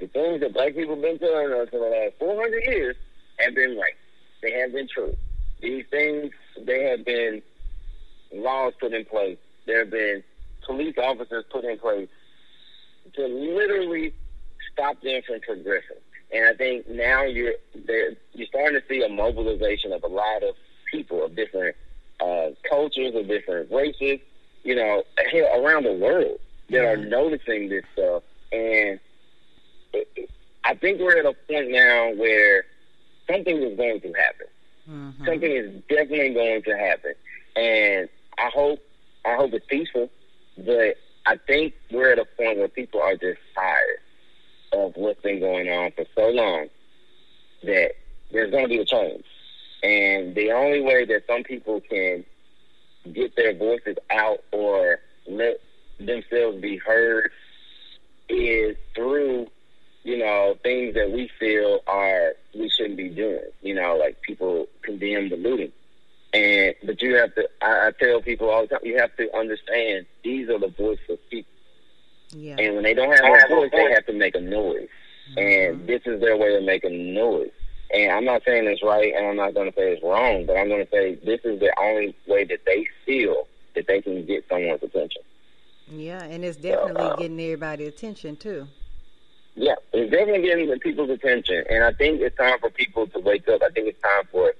the things that black people have been telling us for the last 400 years have been right. They have been true. These things, they have been laws put in place. There have been police officers put in place to literally stop them from progressing. And I think now you're you're starting to see a mobilization of a lot of people of different uh, cultures, of different races, you know, around the world that are noticing this stuff. And it, I think we're at a point now where something is going to happen. Mm-hmm. Something is definitely going to happen, and I hope I hope it's peaceful. But I think we're at a point where people are just tired of what's been going on for so long that there's going to be a change. And the only way that some people can get their voices out or let themselves be heard is through, you know, things that we feel are we shouldn't be doing. You know, like people condemn the looting. And but you have to. I, I tell people all the time. You have to understand these are the voices of people. Yeah. And when they don't have a voice, they have to make a noise. Mm-hmm. And this is their way of making noise. And I'm not saying it's right, and I'm not going to say it's wrong, but I'm going to say this is the only way that they feel that they can get someone's attention. Yeah, and it's definitely uh, getting everybody's attention too. Yeah, it's definitely getting people's attention, and I think it's time for people to wake up. I think it's time for,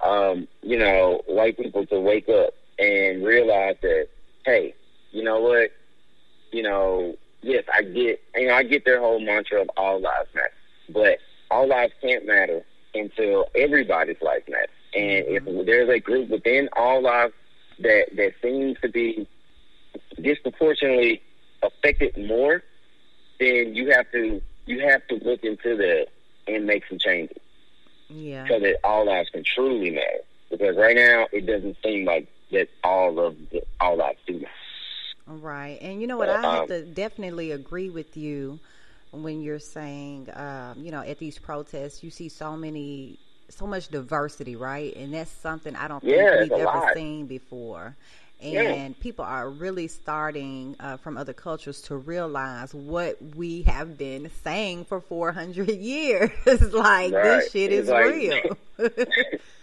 um, you know, white people to wake up and realize that, hey, you know what, you know, yes, I get, you know, I get their whole mantra of all lives matter, but all lives can't matter until everybody's life matters. And if mm-hmm. there's a group within all lives that that seems to be disproportionately affected more, then you have to you have to look into that and make some changes Yeah. so that all lives can truly matter. Because right now it doesn't seem like that all of the, all lives do matter. Right. And you know what? I have Um, to definitely agree with you when you're saying, um, you know, at these protests, you see so many, so much diversity, right? And that's something I don't think Yeah, we've ever lot. seen before. Yeah. And people are really starting uh, from other cultures to realize what we have been saying for 400 [LAUGHS] years. [LAUGHS] like, Right. this shit It's is like- real. [LAUGHS]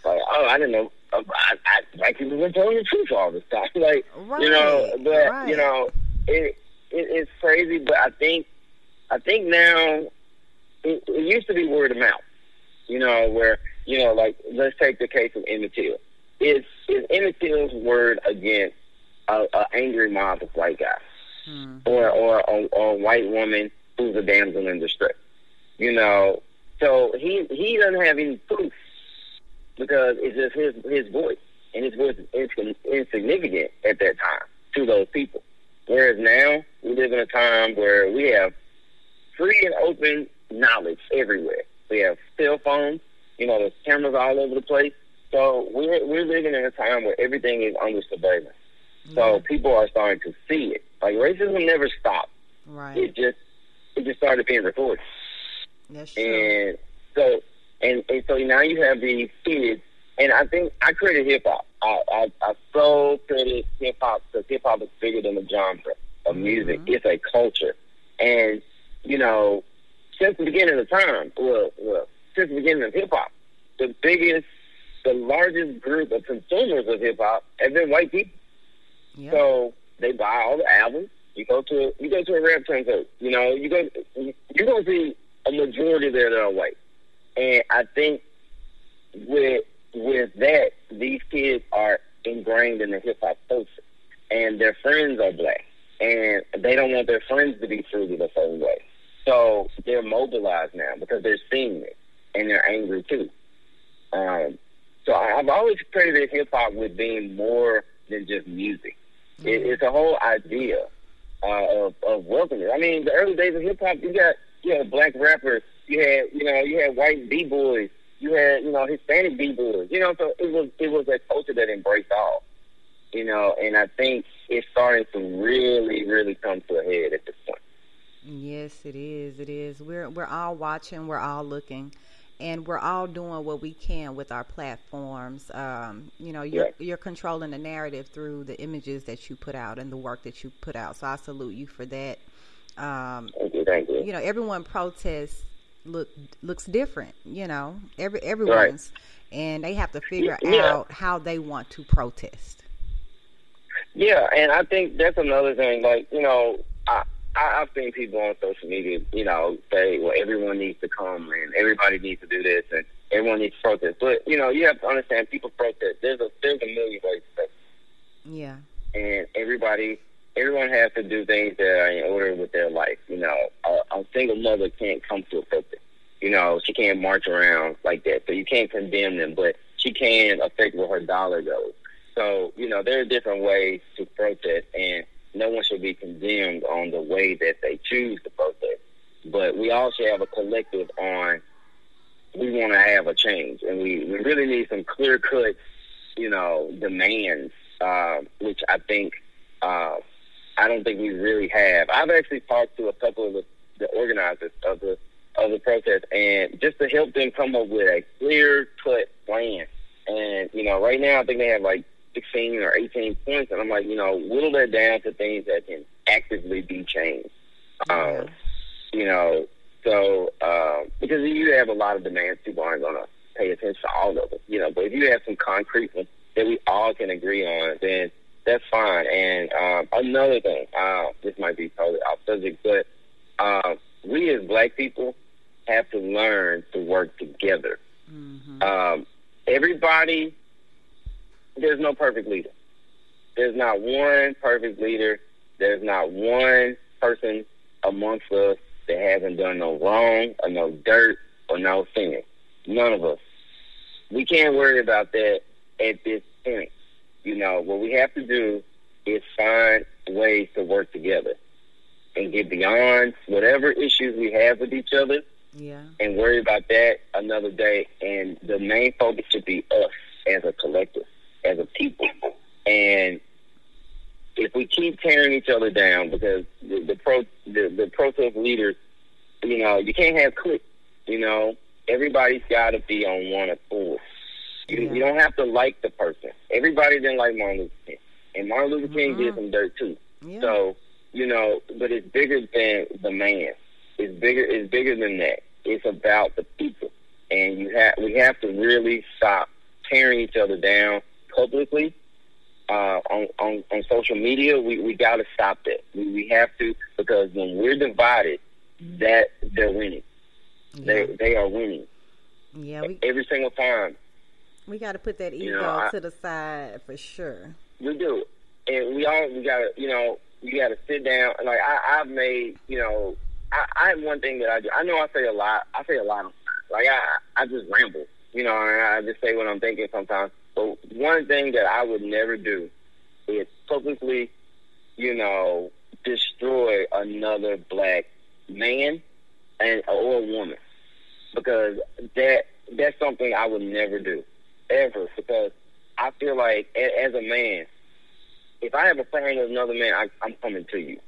Like, oh, I didn't know. I, I, black people been telling the truth all this time. [LAUGHS] Like, you know, but right. you know, it, it it's crazy. But I think, I think now, it, it used to be word of mouth. You know, where you know, like let's take the case of Emmett Till. Is is Emmett Till's word against a, a angry mob of white guys, Hmm. or or a, or a white woman who's a damsel in distress? You know, so he he doesn't have any proof because it's just his his voice, and his voice is ins- insignificant at that time to those people. Whereas now we live in a time where we have free and open knowledge everywhere. We have cell phones, you know, there's cameras all over the place. So we're we're living in a time where everything is under surveillance. So mm-hmm. people are starting to see it. Like racism never stopped. right. It just it just started being recorded. That's true. And so and, and so now you have these kids and I think I credit hip hop. I, I I so credit hip hop because hip hop is bigger than a genre of mm-hmm. music. It's a culture. And, you know, since the beginning of time, well, well since the beginning of hip hop, the biggest the largest group of consumers of hip hop have been white people. yeah. So they buy all the albums. You go to you go to a rap concert. You know you go you're gonna see a majority there that are white, and I think with with that these kids are ingrained in the hip hop culture, and their friends are black, and they don't want their friends to be treated a certain way. So they're mobilized now because they're seeing it, and they're angry too. Um, so I- I've always credited hip hop with being more than just music. It, it's a whole idea uh, of of welcoming. I mean, the early days of hip hop, you got you know black rappers, you had you know you had white b boys, you had you know Hispanic b boys. You know, so it was it was a culture that embraced all. You know, and I think it's starting to really really come to a head at this point. Yes, it is. It is. We're we're all watching. We're all looking, and we're all doing what we can with our platforms. Um, you know, you're you're controlling the narrative through the images that you put out and the work that you put out. So I salute you for that. Um, Thank you, thank you. you know, everyone protests look looks different. You know, every everyone's, and they have to figure Yeah. out how they want to protest. Yeah, and I think that's another thing. Like, you know, I, I I've seen people on social media, you know, say, well, everyone needs to come and everybody needs to do this and everyone needs to protest. But you know, you have to understand, people protest. There's a there's a million ways to protest, Yeah. and everybody. Everyone has to do things that are in order with their life. You know, a, a single mother can't come to a protest. You know, she can't march around like that. So you can't condemn them, but she can affect where her dollar goes. So, you know, there are different ways to protest, and no one should be condemned on the way that they choose to protest. But we all should have a collective on we want to have a change, and we, we really need some clear cut, you know, demands, uh, which I think uh, I don't think we really have. I've actually talked to a couple of the, the organizers of the of the protest, and just to help them come up with a clear cut plan. And you know, right now I think they have like 16 or 18 points, and I'm like, you know, whittle that down to things that can actively be changed. Um, you know, so uh, because you have a lot of demands, people aren't going to pay attention to all of them. You know, but if you have some concrete ones that we all can agree on, then that's fine. And um, another thing, uh, this might be totally off subject, but uh, we as black people have to learn to work together. Mm-hmm. Um, everybody, there's no perfect leader. There's not one perfect leader. There's not one person amongst us that hasn't done no wrong or no dirt or no sin. None of us. We can't worry about that at this point. You know, what we have to do is find ways to work together and get beyond whatever issues we have with each other yeah. and worry about that another day. And the main focus should be us as a collective, as a people. And if we keep tearing each other down, because the, the pro the, the protest leaders, you know, you can't have cliques. You know, everybody's got to be on one accord. You, yeah. you don't have to like the person. Everybody didn't like Martin Luther King, and Martin Luther King mm-hmm. did some dirt too. Yeah. So you know, but it's bigger than the man. It's bigger. It's bigger than that. It's about the people, and you have we have to really stop tearing each other down publicly uh, on, on on social media. We we got to stop that. We, we have to because when we're divided, that they're winning. Yeah. They they are winning. Yeah, we, every single time. We got to put that ego you know, I, to the side for sure. We do, and we all we got to you know you got to sit down. Like I, I've made you know I, I have one thing that I do. I know I say a lot. I say a lot. Like I I just ramble. You know, and I just say what I'm thinking sometimes. But one thing that I would never do is publicly, you know, destroy another black man and or a woman because that that's something I would never do ever because I feel like as a man, if I have a problem with another man, I, I'm coming to you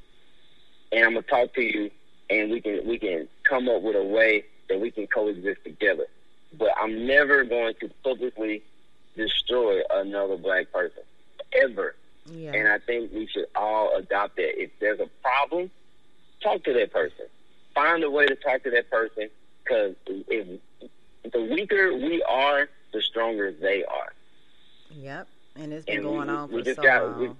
and I'm gonna talk to you and we can we can come up with a way that we can coexist together. But I'm never going to publicly destroy another black person ever. Yeah. And I think we should all adopt that. If there's a problem, talk to that person. Find a way to talk to that person because if the weaker we are, the stronger they are. Yep, and it's been and going we, on for we just so got, long.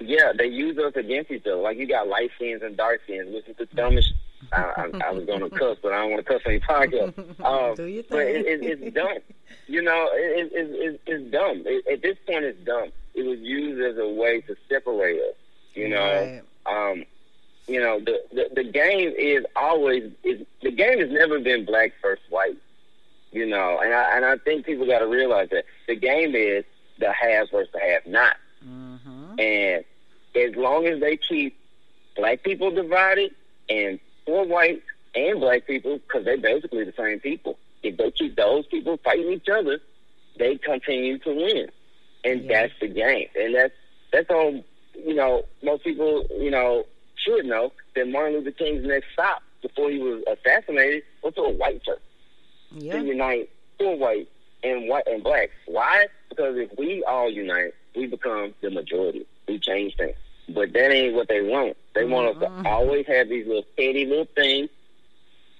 We, yeah, they use us against each other. Like you got light skins and dark skins, which is the dumbest. I, I, I was going [LAUGHS] to cuss, but I don't want to cuss your podcast. [LAUGHS] Um, Do you think? But it, it, it's dumb. You know, it, it, it, it's dumb. It, at this point, it's dumb. It was used as a way to separate us. You know, right. um, you know the, the the game is always is the game has never been black versus white. You know, and I and I think people got to realize that the game is the haves versus the have not. Mm-hmm. And as long as they keep black people divided and poor whites and black people, because they're basically the same people, if they keep those people fighting each other, they continue to win, and yeah. that's the game. And that's that's all. You know, most people, you know, should know that Martin Luther King's next stop before he was assassinated was to a white church yeah. to unite poor white and white and black. Why? Because if we all unite, we become the majority. We change things. But that ain't what they want. They want us to mm-hmm. always have these little petty little things.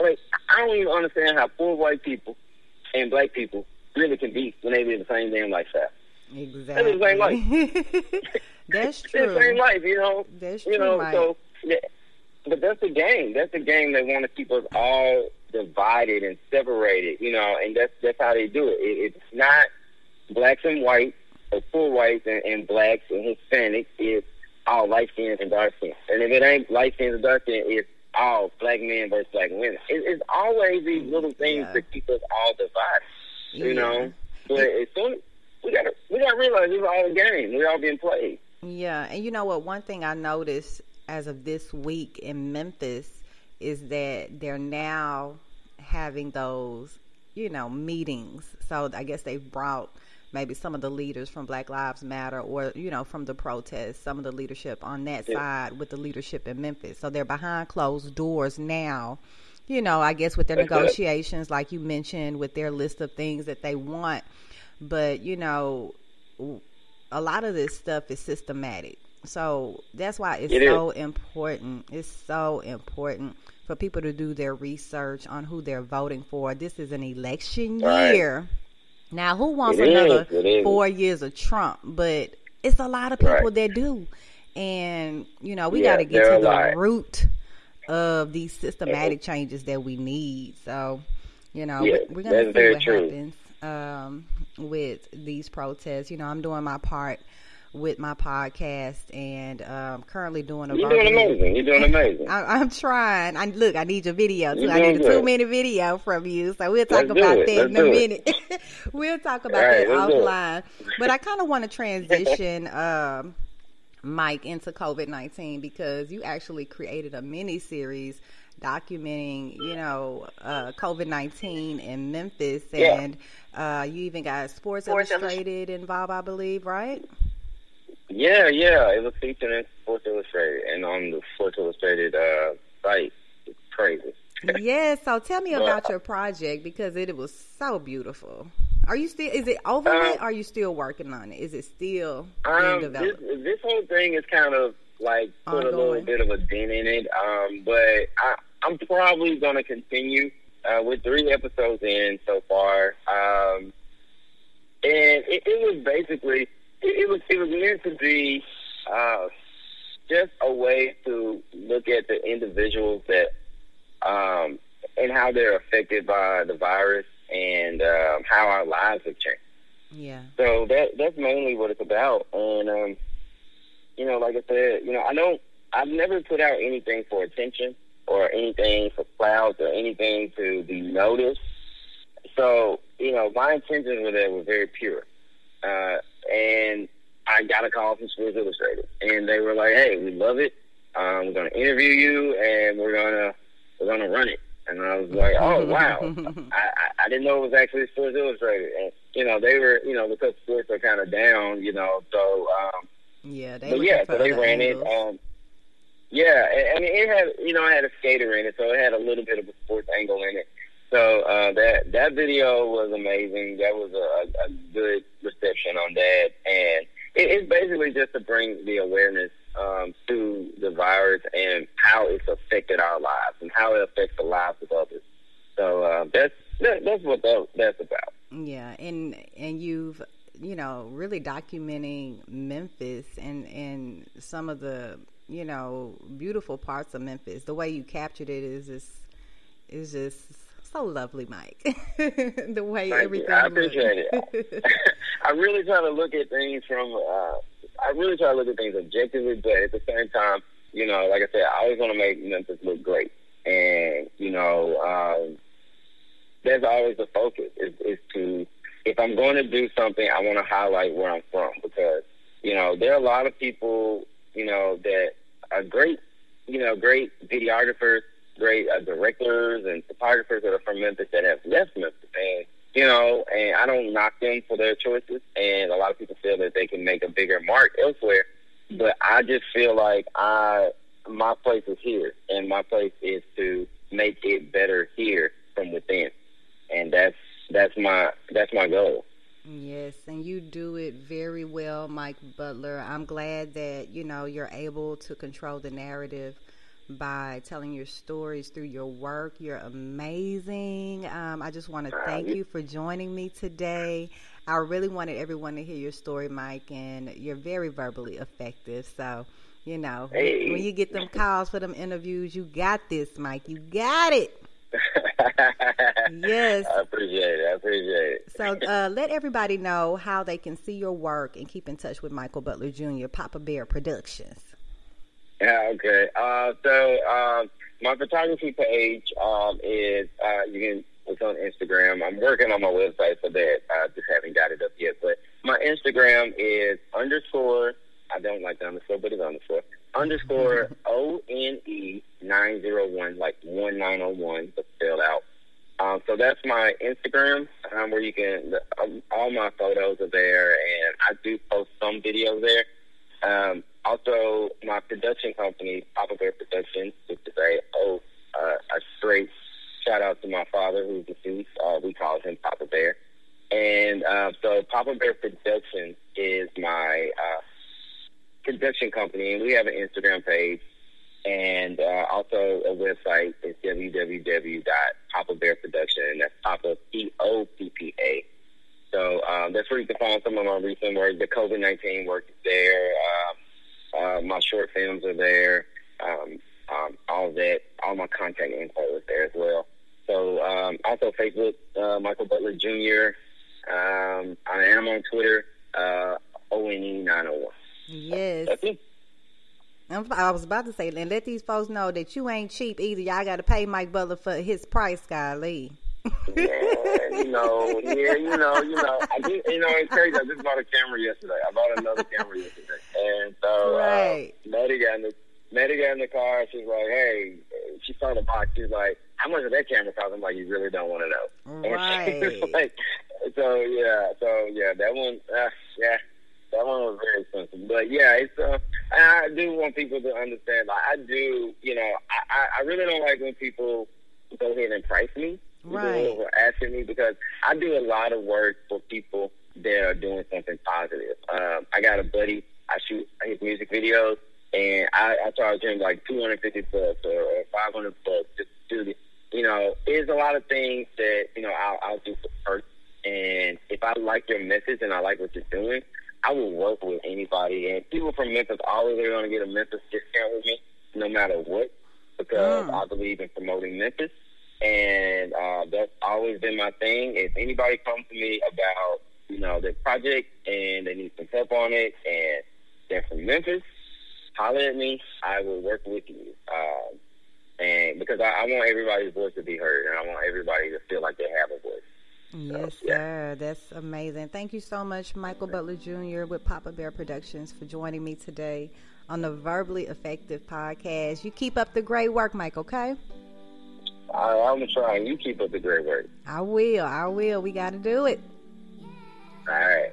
Like I don't even understand how poor white people and black people really can be when they live the same damn lifestyle. Exactly. They the same life. [LAUGHS] that's true. the same life, you know. That's you true. know, Mike. so yeah, but that's the game. That's the game they want to keep us all divided and separated, you know, and that's that's how they do it. it it's not blacks and whites or poor whites and, and blacks and Hispanics. It's all light skins and dark skins. And if it ain't light skins and dark skins, it's all black men versus black women. It, it's always these little things Yeah. that keep us all divided, you Yeah. know. But as soon we gotta we gotta realize it's all a game. We're all being played. Yeah, and you know what? One thing I noticed as of this week in Memphis is that they're now having those, you know, meetings. So I guess they've brought maybe some of the leaders from Black Lives Matter or, you know, from the protests, some of the leadership on that Yeah. side with the leadership in Memphis. So they're behind closed doors now. You know, I guess with their That's good. negotiations, like you mentioned, with their list of things that they want. But, you know, a lot of this stuff is systematic. So that's why it's It so important. It's so important for people to do their research on who they're voting for. This is an election Right. year. Now, who wants It another is. four years of Trump? But it's a lot of people Right. that do, and you know we Yeah, got to get to the lot. root of these systematic changes that we need. So, you know, Yeah, we, we're gonna see what true. happens um, with these protests. You know, I'm doing my part with my podcast and um, currently doing a You're doing amazing. You're doing amazing. I, I'm trying. I look. I need your video too. You're I need a doing good. two minute video from you. So we'll talk Let's about that Let's in a minute. [LAUGHS] we'll talk about All right, that let's do it. offline. But I kind of want to transition, [LAUGHS] um, Mike, into COVID nineteen because you actually created a mini series documenting, you know, uh, COVID nineteen in Memphis, Yeah. and uh, you even got Sports, Sports Illustrated involved, I believe, right? Yeah, yeah. It was featured in Sports Illustrated and on the Sports Illustrated uh, site. It's crazy. [LAUGHS] yes. So tell me about your project because it, was so beautiful. Are you still? Is it over Um? Or are you still working on it? Is it still Um, this, developed? this whole thing is kind of like put a little bit of a dent in it. Um, but I, I'm probably going to continue uh, with three episodes in so far. Um, and it, it was basically it, it was it was meant to be uh, just a way to look at the individuals that um, and how they're affected by the virus and um, how our lives have changed. yeah. So that that's mainly what it's about. And um, you know, like I said, you know, I don't I've never put out anything for attention or anything for clouds or anything to be noticed. So, you know, my intentions with it were very pure. Uh, and I got a call from Sports Illustrated and they were like, Hey, we love it. Um, we're gonna interview you and we're gonna we're gonna run it. And I was like, Oh [LAUGHS] wow. I, I, I didn't know it was actually Sports Illustrated, and you know they were, you know, because sports are kind of down, you know. So, um, yeah. They but yeah, so they ran angles. it. Um, yeah, I- I mean, it had, you know, it had a skater in it, so it had a little bit of a sports angle in it. So uh, that that video was amazing. That was a, a good reception on that, and it, it's basically just to bring the awareness um, to the virus and how it's affected our lives and how it affects the lives of others. So uh, that's that, that's what that, that's about. Yeah, and and you've you know really documenting Memphis and and some of the you know beautiful parts of Memphis. The way you captured it is just is just so lovely, Mike. [LAUGHS] the way Thank everything. you. I appreciate it. [LAUGHS] [LAUGHS] I really try to look at things from. Uh, I really try to look at things objectively, but at the same time, you know, like I said, I always want to make Memphis look great, and you know, um, that's always the focus. Is, is to if I'm going to do something, I want to highlight where I'm from because you know there are a lot of people, you know, that are great, you know, great videographers, great uh, directors and photographers that are from Memphis that have left Memphis, and you know, and I don't knock them for their choices. And a lot of people feel that they can make a bigger mark elsewhere, but I just feel like I my place is here, and my place is to make it better here from within, and that's that's my that's my goal. Yes, and you do it very well, Mike Butler. I'm glad that you know you're able to control the narrative by telling your stories through your work. You're amazing. Um, I just want to thank you for joining me today. I really wanted everyone to hear your story, Mike, and you're very verbally effective. So, you know, Hey. when you get them calls for them interviews, you got this, Mike. You got it. Yes. [LAUGHS] I appreciate it. I appreciate it. So uh, let everybody know how they can see your work and keep in touch with Michael Butler Jr., Papa Bear Productions. Yeah, okay. Uh, so um, my photography page um, is uh, you can it's on Instagram. I'm working on my website for that. I just haven't got it up yet. But my Instagram is underscore. I don't like the underscore, but it's underscore underscore [LAUGHS] O N E nine zero one, like one nine zero one, but spelled out. Um, so that's my Instagram, um, where you can um, all my photos are there, and I do post some videos there. Um, also, my production company, Papa Bear Productions, which is a oh, uh, a straight shout out to my father who's deceased. Uh, we call him Papa Bear, and uh, so Papa Bear Productions is my uh, production company, and we have an Instagram page and uh, also a website is www.papabearproduction, and that's Papa P O P P A So um, that's where you can find some of my recent work. The COVID nineteen work is there. Uh, uh, my short films are there. Um, um, all that, all my contact info is there as well. So um, also Facebook, uh, Michael Butler Jr. Um, I am on Twitter, uh, ONE nine oh one. Yes. I was about to say, and let these folks know that you ain't cheap either. Y'all got to pay Mike Butler for his price, golly. Yeah, you know, yeah, you know, you know. I just, you know, it's crazy. I just bought a camera yesterday. I bought another camera yesterday, and so Right. uh, Maddie got in the Maddie got in the car. She's like, "Hey," she saw the box. She's like, "How much did that camera cost?" I'm like, "You really don't want to know." [LAUGHS] Right. like, so yeah, so yeah, that one, uh, yeah, that one was very expensive. But yeah, it's uh, I do want people to understand. Like, I do, you know, I, I, I really don't like when people go ahead and price me. Right. Are asking me because I do a lot of work for people that are doing something positive. Um, I got a buddy. I shoot his music videos, and I, I charge him like two hundred fifty bucks or five hundred bucks just to do the. You know, there's a lot of things that you know I'll, I'll do for first. And if I like your message and I like what you're doing, I will work with anybody. And people from Memphis always are going to get a Memphis discount with me, no matter what, because Mm. I believe in promoting Memphis and uh, that's always been my thing. If anybody comes to me about you know their project and they need some help on it, and they're from Memphis, holler at me. I will work with you. Um, and because I, I want everybody's voice to be heard, and I want everybody to feel like they have a voice. Yes, yeah. sir. That's amazing. Thank you so much, Michael Butler Jr. with Papa Bear Productions, for joining me today on the Verbally Effective podcast. You keep up the great work, Mike, okay? I, I'm gonna try, and you keep up the great work. I will. I will. We got to do it. All right.